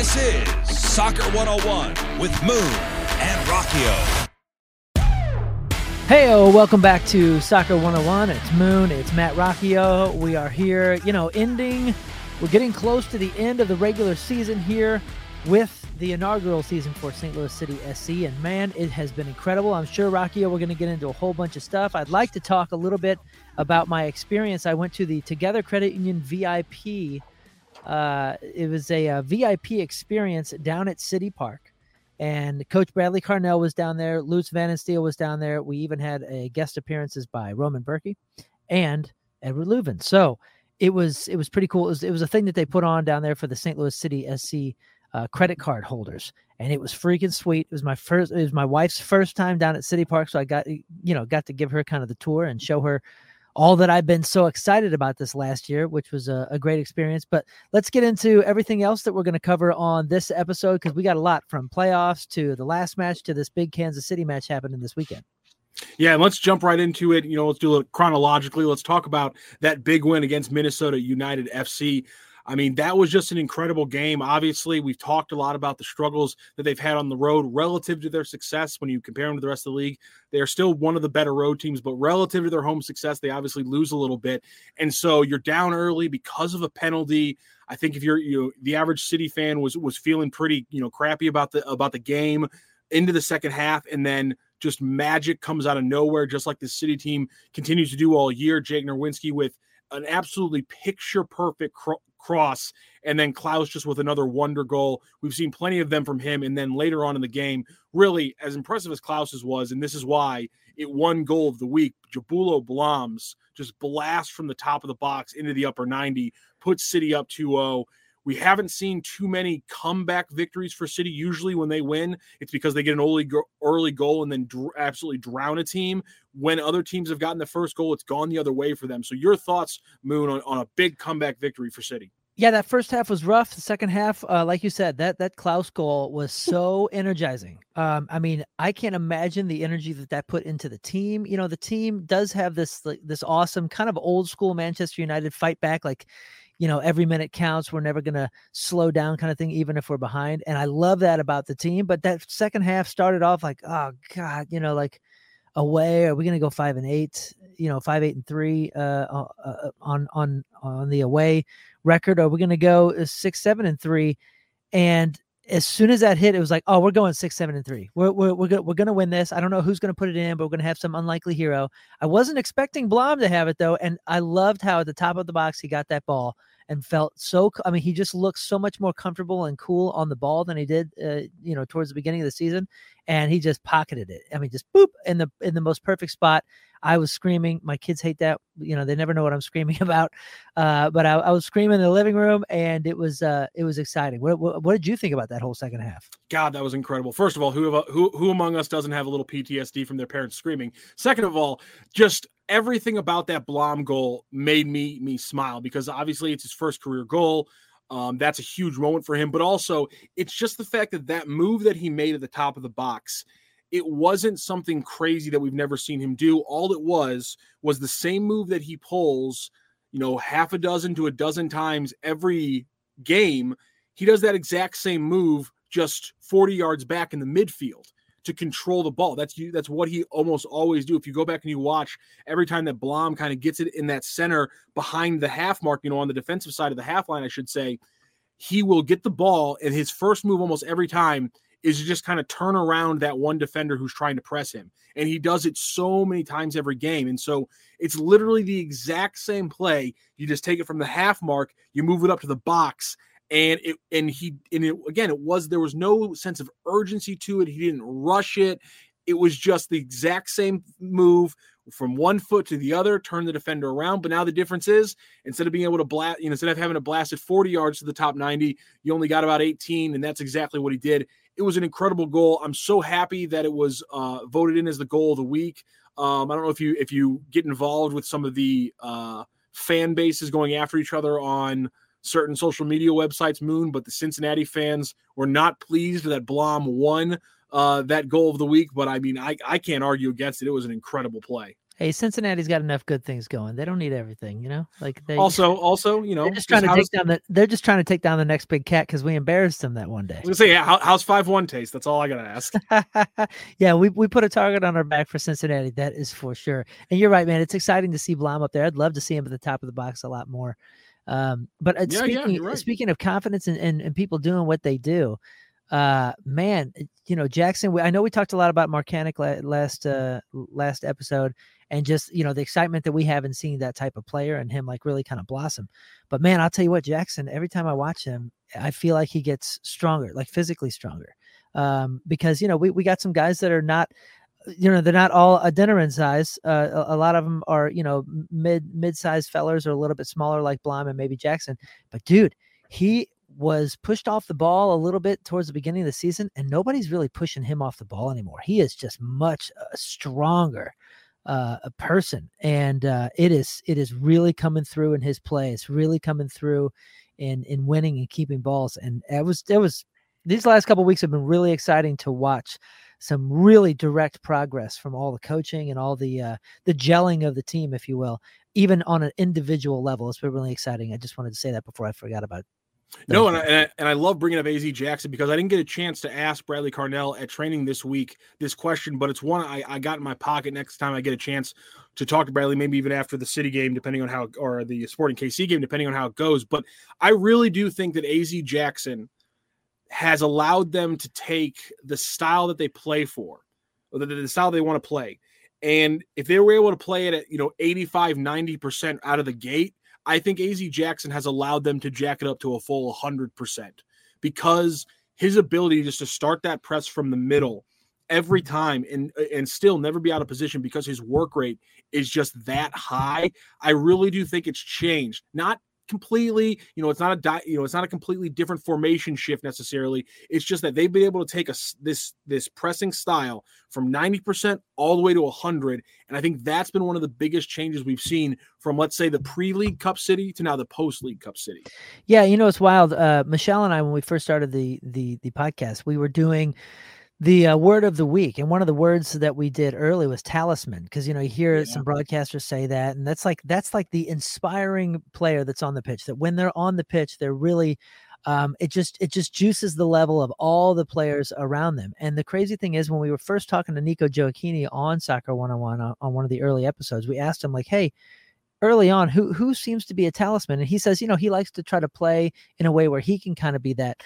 This is Soccer 101 with Moon and Rocchio. Hey, welcome back to Soccer 101. It's Moon, it's Matt Rocchio. We are here, you know, ending, we're getting close to the end of the regular season here with the inaugural season for St. Louis City SC. And man, it has been incredible. I'm sure, Rocchio, we're going to get into a whole bunch of stuff. I'd like to talk a little bit about my experience. I went to the Together Credit Union VIP uh, it was a, a, VIP experience down at City Park. And Coach Bradley Carnell was down there. Lutz Pfannenstiel was down there. We even had a guest appearances by Roman Bürki and Edward Löwen. So it was it was pretty cool. It was, it was a thing that they put on down there for the St. Louis City SC uh, credit card holders, and it was freaking sweet. It was my first. It was my wife's first time down at City Park, so I got you know got to give her kind of the tour and show her all that I've been so excited about this last year, which was a, a great experience. But let's get into everything else that we're going to cover on this episode because we got a lot from playoffs to the last match to this big Kansas City match happening this weekend. Yeah, let's jump right into it. You know, let's do it chronologically. Let's talk about that big win against Minnesota United FC. I mean, that was just an incredible game. Obviously, we've talked a lot about the struggles that they've had on the road relative to their success. When you compare them to the rest of the league, they are still one of the better road teams, but relative to their home success, they obviously lose a little bit. And so you're down early because of a penalty. I think if you're you know, the average City fan was was feeling pretty you know crappy about the about the game into the second half, and then just magic comes out of nowhere, just like the City team continues to do all year. Jake Nerwinski with an absolutely picture perfect cross, and then Klauss just with another wonder goal. We've seen plenty of them from him. And then later on in the game, really as impressive as Klauss's was, and this is why it won goal of the week. Njabulo Blom's just blast from the top of the box into the upper 90, puts City up 2 0. We haven't seen too many comeback victories for City. Usually, when they win, it's because they get an early early goal and then dr- absolutely drown a team. When other teams have gotten the first goal, it's gone the other way for them. So, your thoughts, Moon, on, on a big comeback victory for City? Yeah, that first half was rough. The second half, uh, like you said, that that Klauss goal was so energizing. Um, I mean, I can't imagine the energy that that put into the team. You know, the team does have this like, this awesome kind of old school Manchester United fight back, like you know, every minute counts. We're never going to slow down kind of thing, even if we're behind. And I love that about the team. But that second half started off like, oh, God, you know, like away. Are we going to go five and eight? You know, five, eight, and three uh, uh, uh on on on the away record. Are we going to go uh, six, seven, and three? And as soon as that hit, it was like, oh, we're going six, seven, and three. We're we're we're, we're going to win this. I don't know who's going to put it in, but we're going to have some unlikely hero. I wasn't expecting Blom to have it though, and I loved how at the top of the box he got that ball and felt so. I mean, he just looks so much more comfortable and cool on the ball than he did, uh, you know, towards the beginning of the season. And he just pocketed it. I mean, just boop in the in the most perfect spot. I was screaming. My kids hate that. You know, they never know what I'm screaming about. Uh, but I, I, was screaming in the living room, and it was uh, it was exciting. What, what, what did you think about that whole second half? God, that was incredible. First of all, who who who among us doesn't have a little PTSD from their parents screaming? Second of all, just everything about that Blom goal made me me smile because obviously it's his first career goal. Um, that's a huge moment for him, but also it's just the fact that that move that he made at the top of the box, it wasn't something crazy that we've never seen him do. All it was was the same move that he pulls, you know, half a dozen to a dozen times every game. He does that exact same move just 40 yards back in the midfield to control the ball. That's you. That's what he almost always do. If you go back and you watch every time that Blom kind of gets it in that center behind the half mark, you know, on the defensive side of the half line, I should say, he will get the ball, and his first move almost every time is to just kind of turn around that one defender who's trying to press him. And he does it so many times every game. And so it's literally the exact same play. You just take it from the half mark, you move it up to the box, and it and he and it again it was there was no sense of urgency to it he didn't rush it it was just the exact same move from one foot to the other, turn the defender around. But now the difference is instead of being able to blast, you know, instead of having to blast it 40 yards to the top 90, you only got about 18, and that's exactly what he did. It was an incredible goal. I'm so happy that it was uh, voted in as the goal of the week. Um, I don't know if you if you get involved with some of the uh, fan bases going after each other on certain social media websites, Moon, but the Cincinnati fans were not pleased that Blom won uh, that goal of the week. But I mean, I, I can't argue against it. It was an incredible play. Hey, Cincinnati's got enough good things going. They don't need everything, you know. Like they also, also, you know, they're just trying to take down the. They're just trying to take down the next big cat because we embarrassed them that one day. I was say, yeah, how, how's five one taste? That's all I gotta ask. yeah, we we put a target on our back for Cincinnati. That is for sure. And you're right, man. It's exciting to see Blom up there. I'd love to see him at the top of the box a lot more. Um, but uh, yeah, speaking yeah, right. speaking of confidence and, and and people doing what they do, uh man you know jackson i know we talked a lot about Markanich last uh last episode and just you know the excitement that we have in seeing that type of player and him like really kind of blossom. But man, I'll tell you what, Jackson. Every time I watch him, I feel like he gets stronger, like physically stronger. Um, because you know we we got some guys that are not you know they're not all Adeniran size. Uh, a, a, lot of them are you know mid mid sized fellers or a little bit smaller like Blom and maybe Jackson. But dude, he was pushed off the ball a little bit towards the beginning of the season, and nobody's really pushing him off the ball anymore. He is just much uh, stronger uh, a person, and uh, it is it is really coming through in his play. It's really coming through in in winning and keeping balls. And it was it was these last couple weeks have been really exciting to watch. Some really direct progress from all the coaching and all the uh, the gelling of the team, if you will, even on an individual level. It's been really exciting. I just wanted to say that before I forgot about no, and I, and I, and I love bringing up Az Jackson because I didn't get a chance to ask Bradley Carnell at training this week this question, but it's one I, I got in my pocket next time I get a chance to talk to Bradley, maybe even after the City game, depending on how or the Sporting KC game, depending on how it goes. But I really do think that Az Jackson has allowed them to take the style that they play for, or the, the style they want to play. And if they were able to play it at, you know, 85, 90% out of the gate, I think AZ Jackson has allowed them to jack it up to a full 100% because his ability just to start that press from the middle every mm-hmm. time and uh, and still never be out of position because his work rate is just that high. I really do think it's changed. Not completely, you know, it's not a di- you know, it's not a completely different formation shift necessarily. It's just that they've been able to take a this this pressing style from 90% all the way to 100 and I think that's been one of the biggest changes we've seen from let's say the pre-league cup city to now the post-league cup city. Yeah, you know it's wild. Uh Michelle and I when we first started the the the podcast, we were doing the uh, word of the week and one of the words that we did early was talisman because you know you hear yeah. some broadcasters say that and that's like that's like the inspiring player that's on the pitch that when they're on the pitch they're really um, it just it just juices the level of all the players around them and the crazy thing is when we were first talking to nico gioacchini on soccer 101 on, on one of the early episodes we asked him like hey early on who who seems to be a talisman and he says you know he likes to try to play in a way where he can kind of be that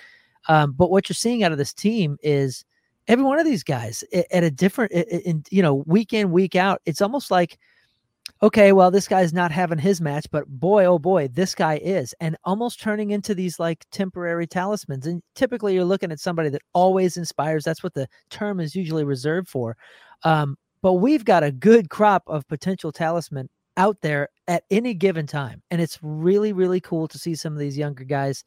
um, but what you're seeing out of this team is every one of these guys at a different in you know week in week out it's almost like okay well this guy's not having his match but boy oh boy this guy is and almost turning into these like temporary talismans and typically you're looking at somebody that always inspires that's what the term is usually reserved for um, but we've got a good crop of potential talisman out there at any given time and it's really really cool to see some of these younger guys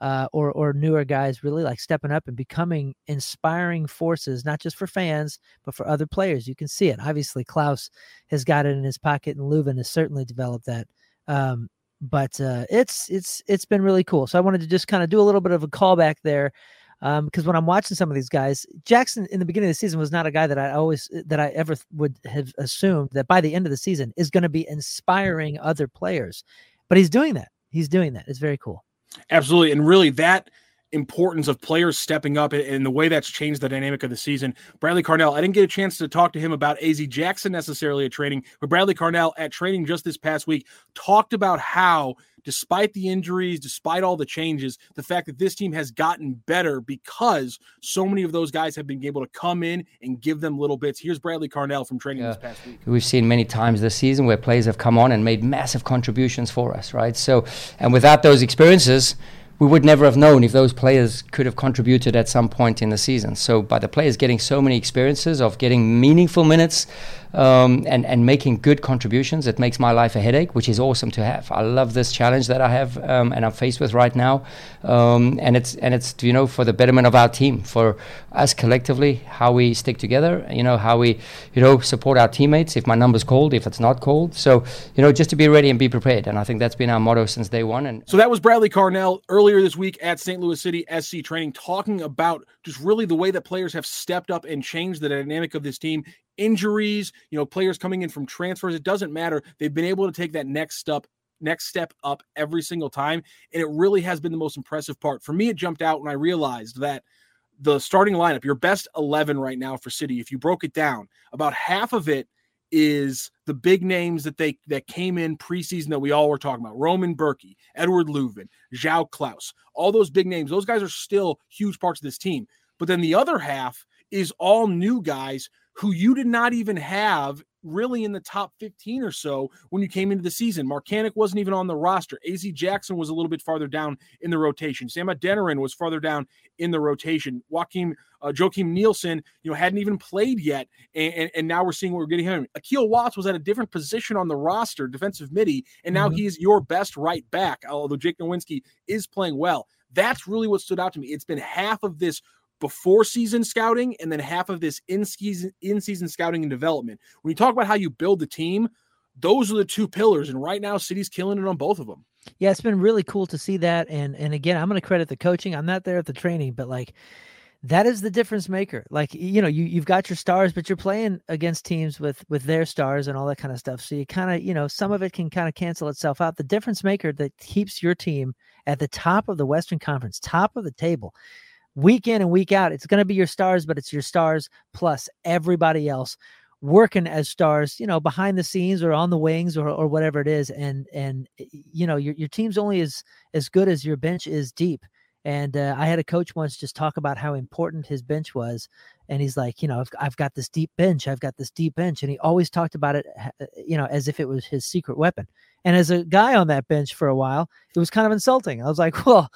uh, or or newer guys really like stepping up and becoming inspiring forces, not just for fans but for other players. You can see it. Obviously, Klauss has got it in his pocket, and Löwen has certainly developed that. Um, but uh, it's it's it's been really cool. So I wanted to just kind of do a little bit of a callback there because um, when I'm watching some of these guys, Jackson in the beginning of the season was not a guy that I always that I ever would have assumed that by the end of the season is going to be inspiring other players, but he's doing that. He's doing that. It's very cool. Absolutely. And really, that importance of players stepping up and the way that's changed the dynamic of the season. Bradley Carnell, I didn't get a chance to talk to him about AZ Jackson necessarily at training, but Bradley Carnell at training just this past week talked about how, despite the injuries, despite all the changes, the fact that this team has gotten better because so many of those guys have been able to come in and give them little bits. Here's Bradley Carnell from training yeah. this past week. We've seen many times this season where players have come on and made massive contributions for us, right? So, and without those experiences, we would never have known if those players could have contributed at some point in the season. So by the players getting so many experiences of getting meaningful minutes, um, and and making good contributions. It makes my life a headache, which is awesome to have. I love this challenge that I have um, and I'm faced with right now, um, and it's and it's you know for the betterment of our team, for us collectively, how we stick together. You know how we you know support our teammates if my number's called, if it's not called. So you know just to be ready and be prepared. And I think that's been our motto since day one. And so that was Bradley Carnell earlier this week at St. Louis City SC training, talking about just really the way that players have stepped up and changed the dynamic of this team. Injuries, you know, players coming in from transfers, it doesn't matter. They've been able to take that next step next step up every single time and it really has been the most impressive part for me it jumped out when i realized that the starting lineup your best 11 right now for city if you broke it down about half of it is the big names that they that came in preseason that we all were talking about. Roman Bürki, Edward Löwen, João Klauss, all those big names. Those guys are still huge parts of this team. But then the other half is all new guys who you did not even have really in the top 15 or so when you came into the season. Markanich wasn't even on the roster. AZ Jackson was a little bit farther down in the rotation. Sam Adeniran was farther down in the rotation. Joaquin uh, Joakim Nilsson, you know, hadn't even played yet, and, and, and, now we're seeing what we're getting him. Akil Watts was at a different position on the roster, defensive midi, and now mm-hmm. he's your best right back. Although Jake Nerwinski is playing well, that's really what stood out to me. It's been half of this before season scouting and then half of this in season in season scouting and development. When you talk about how you build the team, those are the two pillars and right now city's killing it on both of them. Yeah, it's been really cool to see that and and again, I'm going to credit the coaching. I'm not there at the training, but like that is the difference maker. Like you know, you you've got your stars, but you're playing against teams with with their stars and all that kind of stuff. So you kind of you know some of it can kind of cancel itself out. The difference maker that keeps your team at the top of the Western Conference, top of the table, week in and week out. It's going to be your stars, but it's your stars plus everybody else working as stars, you know, behind the scenes or on the wings or, or whatever it is. And, and, you know, your, your team's only as, as good as your bench is deep. And uh, I had a coach once just talk about how important his bench was. And he's like, you know, I've, I've got this deep bench. I've got this deep bench. And he always talked about it, you know, as if it was his secret weapon. And as a guy on that bench for a while, it was kind of insulting. I was like, well,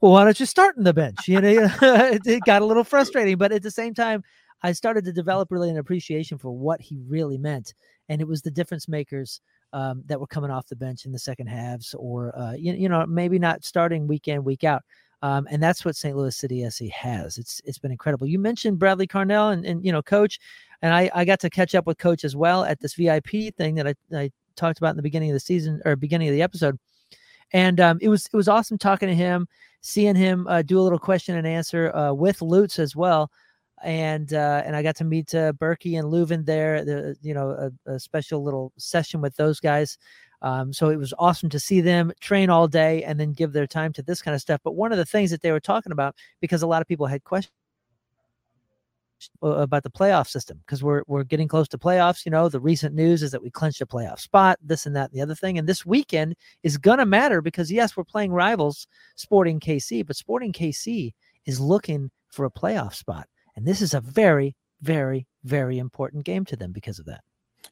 well, why don't you start in the bench? You know, it got a little frustrating, but at the same time, I started to develop really an appreciation for what he really meant, and it was the difference makers um, that were coming off the bench in the second halves, or uh, you, you know, maybe not starting week in week out. Um, and that's what St. Louis City SC has. It's it's been incredible. You mentioned Bradley Carnell and, and you know Coach, and I, I got to catch up with Coach as well at this VIP thing that I, I talked about in the beginning of the season or beginning of the episode, and um, it was it was awesome talking to him seeing him uh, do a little question and answer uh, with Lutz as well. And uh, and I got to meet uh, Bürki and Löwen there. The, you know, a, a, special little session with those guys. Um, so it was awesome to see them train all day and then give their time to this kind of stuff. But one of the things that they were talking about, because a lot of people had questions about the playoff system because we're we're getting close to playoffs. You know, the recent news is that we clinched a playoff spot, this and that, and the other thing. And this weekend is gonna matter because yes, we're playing rivals, Sporting KC, but Sporting KC is looking for a playoff spot, and this is a very, very, very important game to them because of that.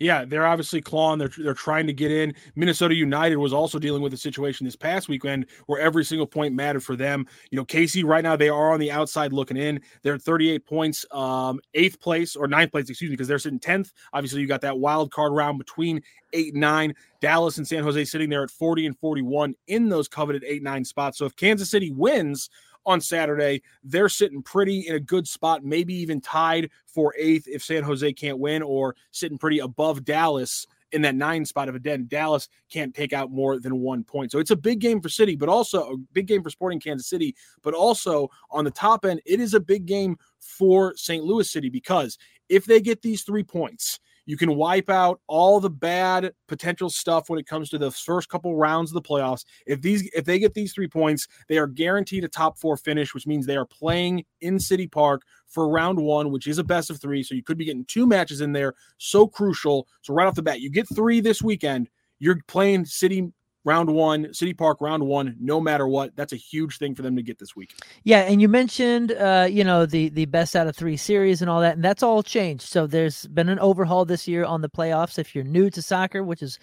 Yeah, they're obviously clawing. They're they're trying to get in. Minnesota United was also dealing with a situation this past weekend where every single point mattered for them. You know, KC right now they are on the outside looking in. They're at 38 points, um, eighth place or ninth place, excuse me, because they're sitting 10th. Obviously, you got that wild card round between eight and nine. Dallas and San Jose sitting there at 40 and 41 in those coveted eight nine spots. So if Kansas City wins, on Saturday. They're sitting pretty in a good spot, maybe even tied for eighth if San Jose can't win, or sitting pretty above Dallas in that nine spot of a dead. Dallas can't take out more than one point. So it's a big game for City, but also a big game for Sporting Kansas City. But also on the top end, it is a big game for St. Louis City because if they get these three points, you can wipe out all the bad potential stuff when it comes to the first couple rounds of the playoffs. If these if they get these 3 points, they are guaranteed a top 4 finish, which means they are playing in City Park for round 1, which is a best of 3, so you could be getting two matches in there, so crucial. So right off the bat, you get 3 this weekend, you're playing City round one, City Park round one, no matter what. That's a huge thing for them to get this week. Yeah, and you mentioned uh, you know, the the best out of three series and all that, and that's all changed. So there's been an overhaul this year on the playoffs. If you're new to soccer, which is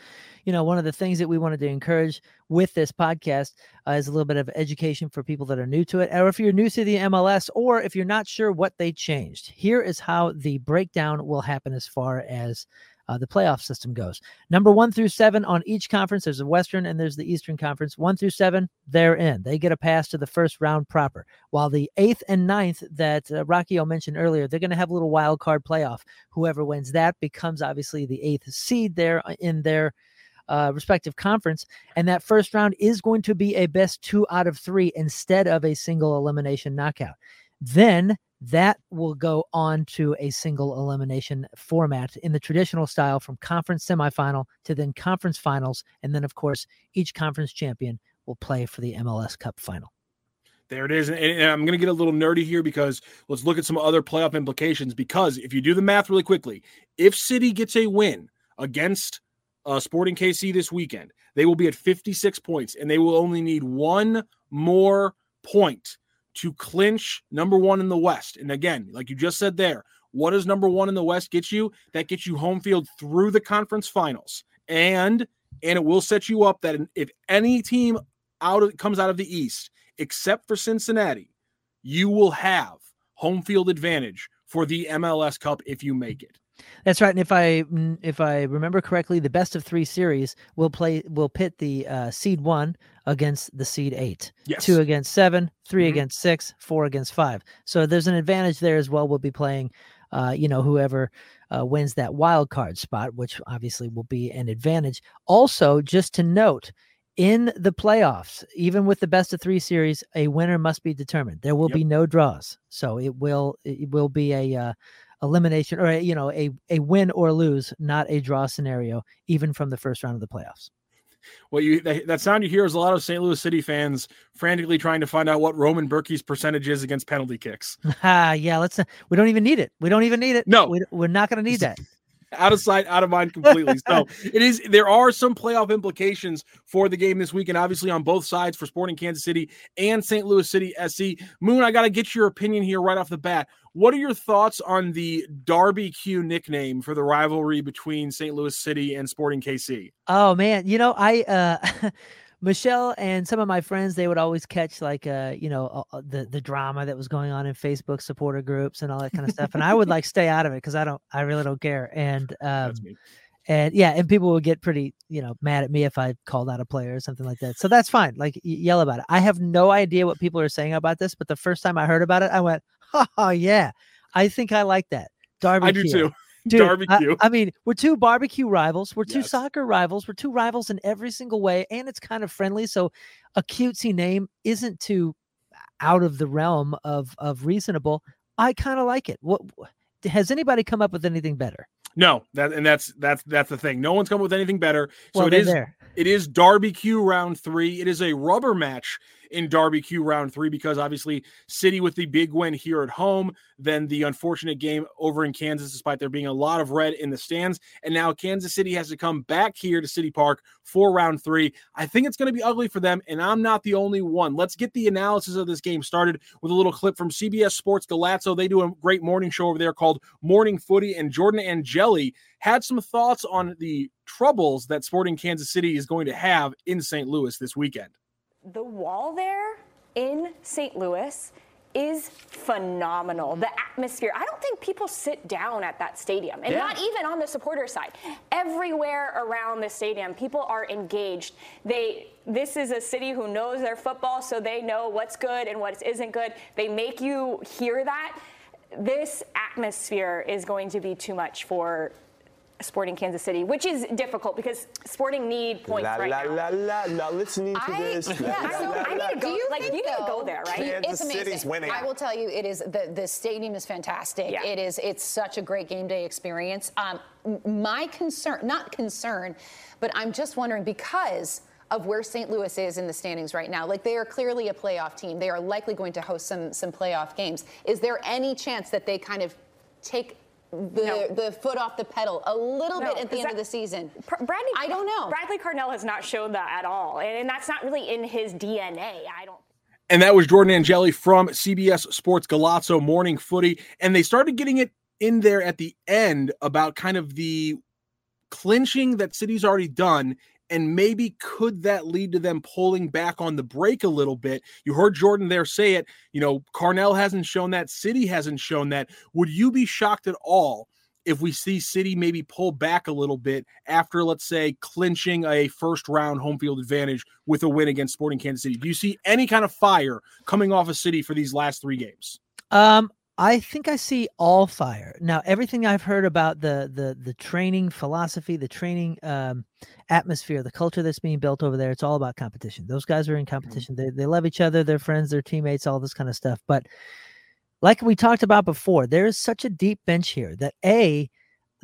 you know one of the things that we wanted to encourage with this podcast uh, is a little bit of education for people that are new to it or if you're new to the mls or if you're not sure what they changed here is how the breakdown will happen as far as uh, the playoff system goes. Number one through seven on each conference. There's a Western and there's the Eastern Conference. One through seven, they're in. They get a pass to the first round proper. While the eighth and ninth that uh, mentioned earlier, they're going to have a little wild card playoff. Whoever wins that becomes obviously the eighth seed there uh, in their uh, respective conference. And that first round is going to be a best two out of three instead of a single elimination knockout. Then that will go on to a single elimination format in the traditional style from conference semifinal to then conference finals. And then, of course, each conference champion will play for the MLS Cup final. There it is. And, I'm going to get a little nerdy here because let's look at some other playoff implications. Because if you do the math really quickly, if City gets a win against uh, Sporting KC this weekend, they will be at 56 points and they will only need one more point to clinch number one in the West. And again, like you just said there, what does number one in the West get you? That gets you home field through the conference finals. And and it will set you up that if any team out of comes out of the East, except for Cincinnati, you will have home field advantage for the MLS Cup if you make it. That's right. And if I if I remember correctly, the best of three series will play will pit the uh, seed one against the seed eight, yes. two against seven, 3 mm-hmm. against six, four against five. So there's an advantage there as well. We'll be playing, uh, you know, whoever uh, wins that wild card spot, which obviously will be an advantage. Also, just to note, in the playoffs, even with the best of three series, a winner must be determined. There will yep. be no draws, so it will it will be a uh, elimination or a, you know a a win or lose, not a draw scenario, even from the first round of the playoffs. Well, you that sound you hear is a lot of St. Louis City fans frantically trying to find out what Roman Bürki's percentage is against penalty kicks. Ah, yeah, let's. We don't even need it. We don't even need it. No, we, we're not going to need that out of sight, out of mind completely. so it is. There are some playoff implications for the game this week, and obviously on both sides for Sporting Kansas City and St. Louis City SC. Moon, I got to get your opinion here right off the bat. What are your thoughts on the Darby Q nickname for the rivalry between St. Louis City and Sporting KC? Oh man, you know I. uh Michelle and some of my friends, they would always catch like uh, you know, uh, the the drama that was going on in Facebook supporter groups and all that kind of stuff. And I would like stay out of it because I don't, I really don't care. And um, and yeah, and people would get pretty, you know, mad at me if I called out a player or something like that. So that's fine. Like yell about it. I have no idea what people are saying about this, but the first time I heard about it, I went, "Oh yeah, I think I like that." Darby, I do too. Dude, barbecue. I, I, mean, we're two barbecue rivals. We're two yes. soccer rivals. We're two rivals in every single way, and it's kind of friendly. So, a cutesy name isn't too out of the realm of of reasonable. I kind of like it. What has anybody come up with anything better? No, that and that's that's that's the thing. No one's come up with anything better. So well, it is there. It is barbecue round three. It is a rubber match in barbecue round three because obviously City with the big win here at home, then the unfortunate game over in Kansas, despite there being a lot of red in the stands. And now Kansas City has to come back here to City Park for round three. I think it's going to be ugly for them, and I'm not the only one. Let's get the analysis of this game started with a little clip from CBS Sports Golazo. They do a great morning show over there called Morning Footy, and Jordan Angeli had some thoughts on the troubles that Sporting Kansas City is going to have in St. Louis this weekend the wall there in St. Louis is phenomenal. The atmosphere. I don't think people sit down at that stadium, and yeah. not even on the supporter side. Everywhere around the stadium, people are engaged. They. This is a city who knows their football, so they know what's good and what isn't good. They make you hear that. This atmosphere is going to be too much for Sporting Kansas City, which is difficult because Sporting need points la, right la, now. La, la, la, listening to I, this. Yeah, la, so la, I need to go. You like you need to go there, right? Kansas it's amazing. City's winning. I will tell you, it is the the stadium is fantastic. Yeah. It is. It's such a great game day experience. Um, my concern, not concern, but I'm just wondering because of where St. Louis is in the standings right now. Like they are clearly a playoff team. They are likely going to host some some playoff games. Is there any chance that they kind of take the, no. the foot off the pedal a little no, bit at the end that, of the season. Bradley, I don't know. Bradley Carnell has not shown that at all, and, and that's not really in his DNA. I don't. And that was Jordan Angeli from CBS Sports Golazo Morning Footy, and they started getting it in there at the end about kind of the clinching that City's already done and maybe could that lead to them pulling back on the brake a little bit? You heard Jordan there say it. You know, Carnell hasn't shown that, City hasn't shown that. Would you be shocked at all if we see City maybe pull back a little bit after, let's say, clinching a first round home field advantage with a win against Sporting Kansas City? Do you see any kind of fire coming off of City for these last three games? Um, I think I see all fire. Now, everything I've heard about the the the training philosophy, the training um, atmosphere, the culture that's being built over there, it's all about competition. Those guys are in mm-hmm. competition. They they love each other, they're friends, they're teammates, all this kind of stuff. But like we talked about before, there is such a deep bench here that a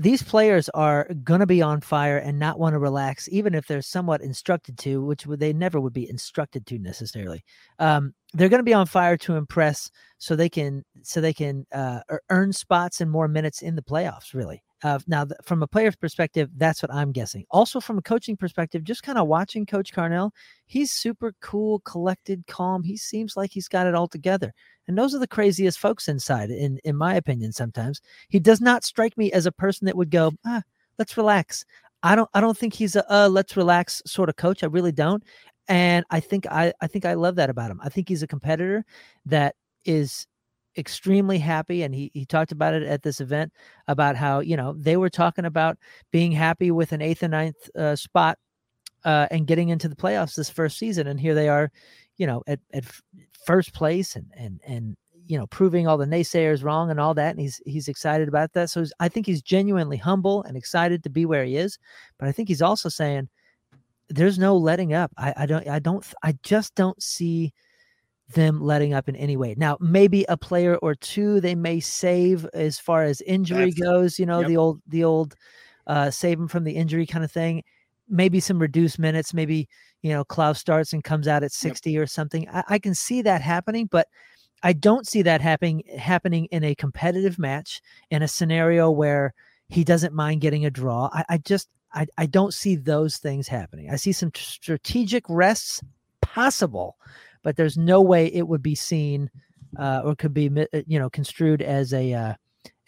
these players are going to be on fire and not want to relax, even if they're somewhat instructed to, which they never would be instructed to necessarily. Um, they're going to be on fire to impress, so they can so they can uh, earn spots and more minutes in the playoffs. Really, uh, now, th- from a player's perspective, that's what I'm guessing. Also, from a coaching perspective, just kind of watching Coach Carnell, he's super cool, collected, calm. He seems like he's got it all together. And those are the craziest folks inside, in in my opinion. Sometimes he does not strike me as a person that would go, ah, let's relax. I don't. I don't think he's a uh, let's relax sort of coach. I really don't. And I think I I think I love that about him. I think he's a competitor that is extremely happy and he he talked about it at this event about how you know they were talking about being happy with an eighth and ninth uh, spot uh, and getting into the playoffs this first season and here they are you know at, at first place and and and you know proving all the naysayers wrong and all that and he's he's excited about that. So i think he's genuinely humble and excited to be where he is but i think he's also saying there's no letting up. I, I don't i don't i just don't see them letting up in any way. Now, maybe a player or two they may save as far as injury That's, goes, you know, yep. the old the old uh save them from the injury kind of thing. Maybe some reduced minutes, maybe, you know, Klauss starts and comes out at 60 yep. or something. I, I can see that happening, but I don't see that happening happening in a competitive match in a scenario where he doesn't mind getting a draw. I, I just I, I don't see those things happening. I see some strategic rests possible, but there's no way it would be seen uh, or could be uh, you know construed as a uh,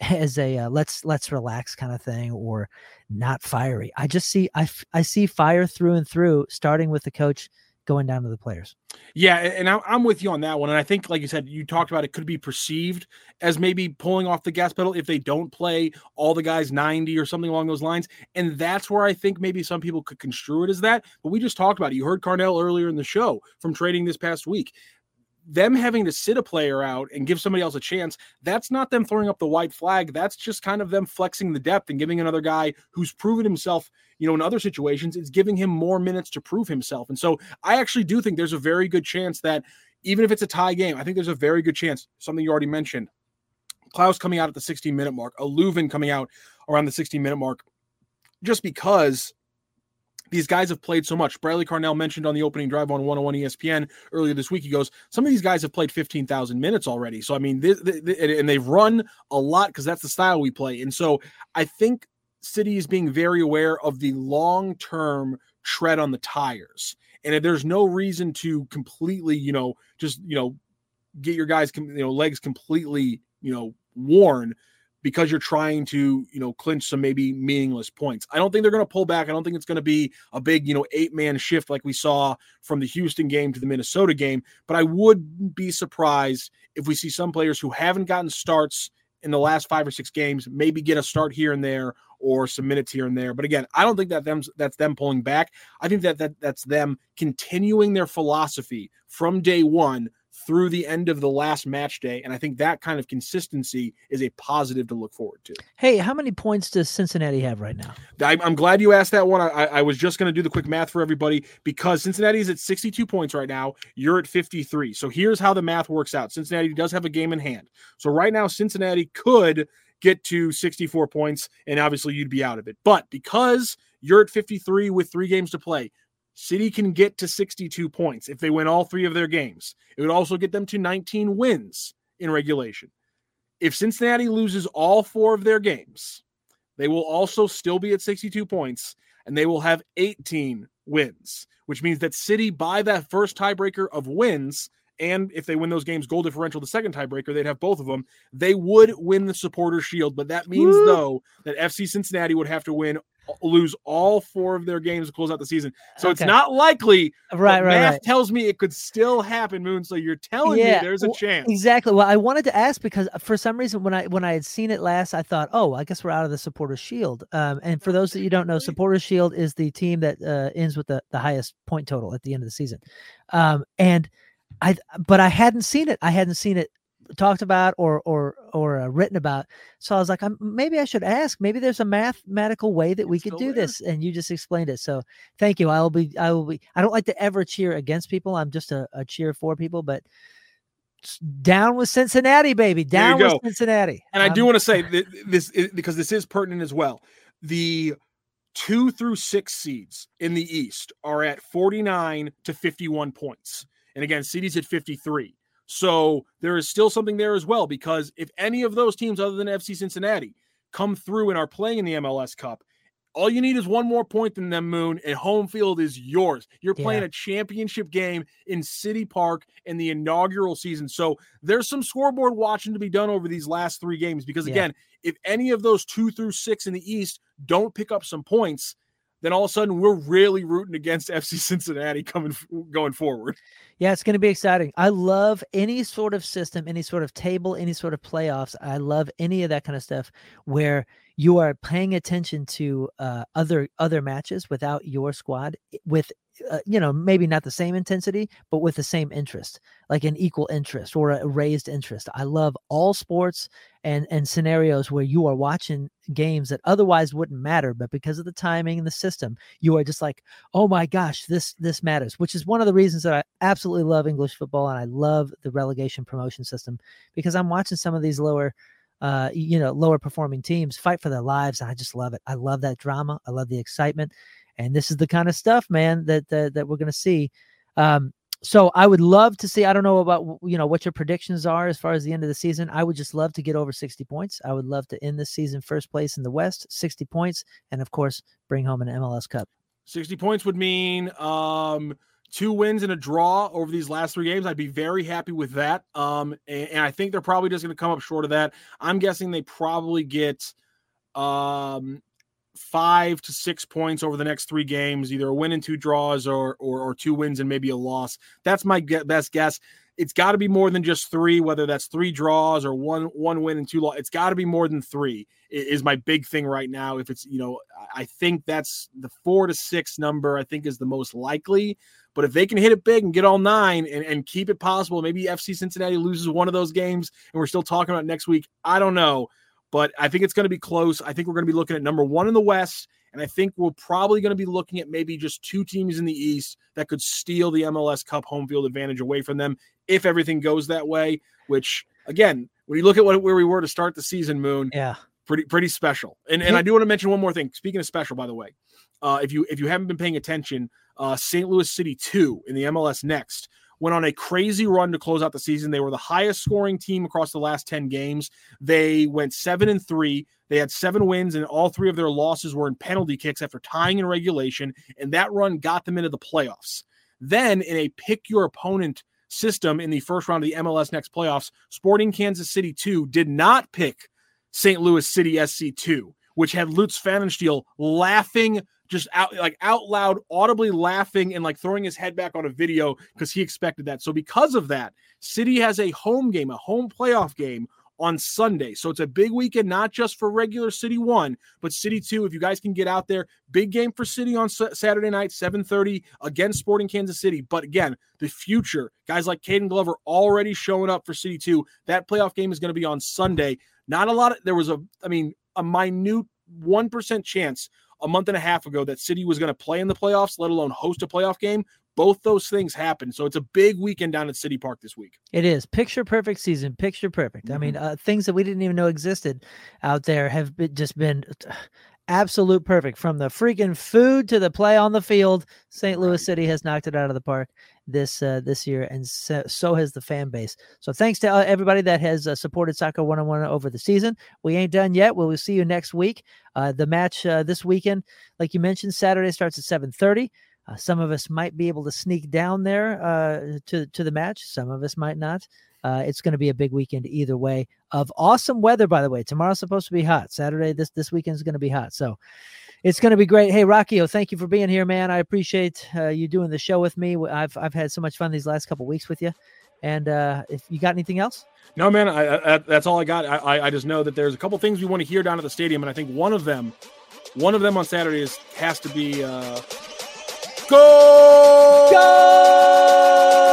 as a uh, let's let's relax kind of thing or not fiery. I just see I, I see fire through and through, starting with the coach going down to the players. Yeah, and I'm with you on that one. And I think, like you said, you talked about it could be perceived as maybe pulling off the gas pedal if they don't play all the guys 90 or something along those lines. And that's where I think maybe some people could construe it as that. But we just talked about it. You heard Carnell earlier in the show from trading this past week them having to sit a player out and give somebody else a chance, that's not them throwing up the white flag. That's just kind of them flexing the depth and giving another guy who's proven himself, you know, in other situations, it's giving him more minutes to prove himself. And so I actually do think there's a very good chance that even if it's a tie game, I think there's a very good chance, something you already mentioned, Klauss coming out at the 16 minute mark, a Löwen coming out around the 16 minute mark, just because these guys have played so much. Bradley Carnell mentioned on the opening drive on 101 ESPN earlier this week. He goes, Some of these guys have played 15,000 minutes already. So, I mean, they, they, and they've run a lot because that's the style we play. And so I think City is being very aware of the long term tread on the tires. And there's no reason to completely, you know, just, you know, get your guys, you know, legs completely, you know, worn because you're trying to, you know, clinch some maybe meaningless points. I don't think they're going to pull back. I don't think it's going to be a big, you know, eight man shift like we saw from the Houston game to the Minnesota game. But I would be surprised if we see some players who haven't gotten starts in the last five or six games maybe get a start here and there or some minutes here and there. But again, I don't think that them that's them pulling back. I think that, that that's them continuing their philosophy from day one through the end of the last match day. And I think that kind of consistency is a positive to look forward to. Hey, how many points does Cincinnati have right now? I'm glad you asked that one. I, I was just going to do the quick math for everybody because Cincinnati is at 62 points right now. You're at 53. So here's how the math works out Cincinnati does have a game in hand. So right now, Cincinnati could get to 64 points, and obviously you'd be out of it. But because you're at 53 with three games to play, City can get to 62 points if they win all three of their games. It would also get them to 19 wins in regulation. If Cincinnati loses all four of their games, they will also still be at 62 points and they will have 18 wins, which means that City, by that first tiebreaker of wins, and if they win those games, goal differential, the second tiebreaker, they'd have both of them. They would win the supporter shield, but that means Woo! though that FC Cincinnati would have to win lose all four of their games to close out the season. So okay. it's not likely. Right, right. Math right. tells me it could still happen, Moon. So you're telling yeah, me there's a well, chance. Exactly. Well, I wanted to ask because uh, for some reason when I when I had seen it last, I thought, oh, I guess we're out of the Supporters Shield. Um, and for those that you don't know, Supporters Shield is the team that uh, ends with the the highest point total at the end of the season. Um, and I but I hadn't seen it. I hadn't seen it talked about or or or uh, written about. So I was like, I'm, maybe I should ask. Maybe there's a mathematical way that we could do this, and you just explained it. So thank you. I will be. I will be. I don't like to ever cheer against people. I'm just a, a cheer for people, but. Down with Cincinnati, baby. Down with Cincinnati. And I do want to say that this is, because this is pertinent as well. The two through six seeds in the East are at 49 to 51 points. And again, cities at 53. So there is still something there as well because if any of those teams other than FC Cincinnati come through and are playing in the MLS Cup, all you need is one more point than them, Moon, and home field is yours. You're playing yeah. a championship game in City Park in the inaugural season. So there's some scoreboard watching to be done over these last three games because, again, yeah. if any of those two through six in the East don't pick up some points, then all of a sudden we're really rooting against FC Cincinnati coming going forward. Yeah, it's going to be exciting. I love any sort of system, any sort of table, any sort of playoffs. I love any of that kind of stuff where you are paying attention to uh, other other matches without your squad with uh, you know maybe not the same intensity but with the same interest like an equal interest or a raised interest i love all sports and and scenarios where you are watching games that otherwise wouldn't matter but because of the timing and the system you are just like oh my gosh this this matters which is one of the reasons that i absolutely love english football and i love the relegation promotion system because i'm watching some of these lower uh, you know, lower performing teams fight for their lives. I just love it. I love that drama. I love the excitement, and this is the kind of stuff, man, that that, that we're going to see. Um, so I would love to see. I don't know about you know what your predictions are as far as the end of the season. I would just love to get over sixty points. I would love to end the season first place in the West, sixty points, and of course bring home an MLS Cup. Sixty points would mean um two wins and a draw over these last three games. I'd be very happy with that. Um, and, and I think they're probably just going to come up short of that. I'm guessing they probably get um five to six points over the next three games, either a win and two draws or or, or two wins and maybe a loss. That's my best guess. It's got to be more than just three, whether that's three draws or one one win and two loss. It's got to be more than three. Is my big thing right now. If it's you know, I think that's the four to six number. I think is the most likely. But if they can hit it big and get all nine and, and keep it possible, maybe FC Cincinnati loses one of those games and we're still talking about next week. I don't know. But I think it's going to be close. I think we're going to be looking at number one in the West. And I think we're probably going to be looking at maybe just two teams in the East that could steal the MLS Cup home field advantage away from them if everything goes that way. Which, again, when you look at what, where we were to start the season, Moon, yeah, pretty pretty special. And and I do want to mention one more thing. Speaking of special, by the way, uh, if you if you haven't been paying attention, uh, St. Louis City 2 in the MLS Next went on a crazy run to close out the season. They were the highest scoring team across the last 10 games. They went 7 and 3. They had 7 wins and all 3 of their losses were in penalty kicks after tying in regulation and that run got them into the playoffs. Then in a pick your opponent system in the first round of the MLS Next playoffs, Sporting Kansas City 2 did not pick St. Louis City SC2, which had Lutz Pfannenstiel laughing just out like out loud, audibly laughing and like throwing his head back on a video because he expected that. So because of that, City has a home game, a home playoff game on Sunday. So it's a big weekend, not just for regular City One, but City Two. If you guys can get out there, big game for City on Saturday night, 7:30 against Sporting Kansas City. But again, the future guys like Caden Glover already showing up for City Two. That playoff game is going to be on Sunday. Not a lot of there was a, I mean, a minute one percent chance a month and a half ago that City was going to play in the playoffs, let alone host a playoff game. Both those things happened. So it's a big weekend down at City Park this week. It is. Picture perfect season. Picture perfect. Mm-hmm. I mean, mm-hmm. uh, things that we didn't even know existed out there have been, just been absolute perfect from the freaking food to the play on the field. St. Louis City has knocked it out of the park this uh, this year, and so, so, has the fan base. So thanks to uh, everybody that has uh, supported Soccer One on One over the season. We ain't done yet. We'll, we'll see you next week. Uh, the match uh, this weekend, like you mentioned, Saturday starts at seven thirty. Uh, some of us might be able to sneak down there to to the match. Some of us might not. it's going to be a big weekend either way. Of awesome weather, by the way. Tomorrow's supposed to be hot. Saturday this this weekend is going to be hot. So It's going to be great. Hey, Rocchio, thank you for being here, man. I appreciate uh, you doing the show with me. I've I've had so much fun these last couple weeks with you. And uh, if you got anything else? No, man. I, I, that's all I got. I, I just know that there's a couple things we want to hear down at the stadium, and I think one of them, one of them on Saturday is has to be uh, go. Go!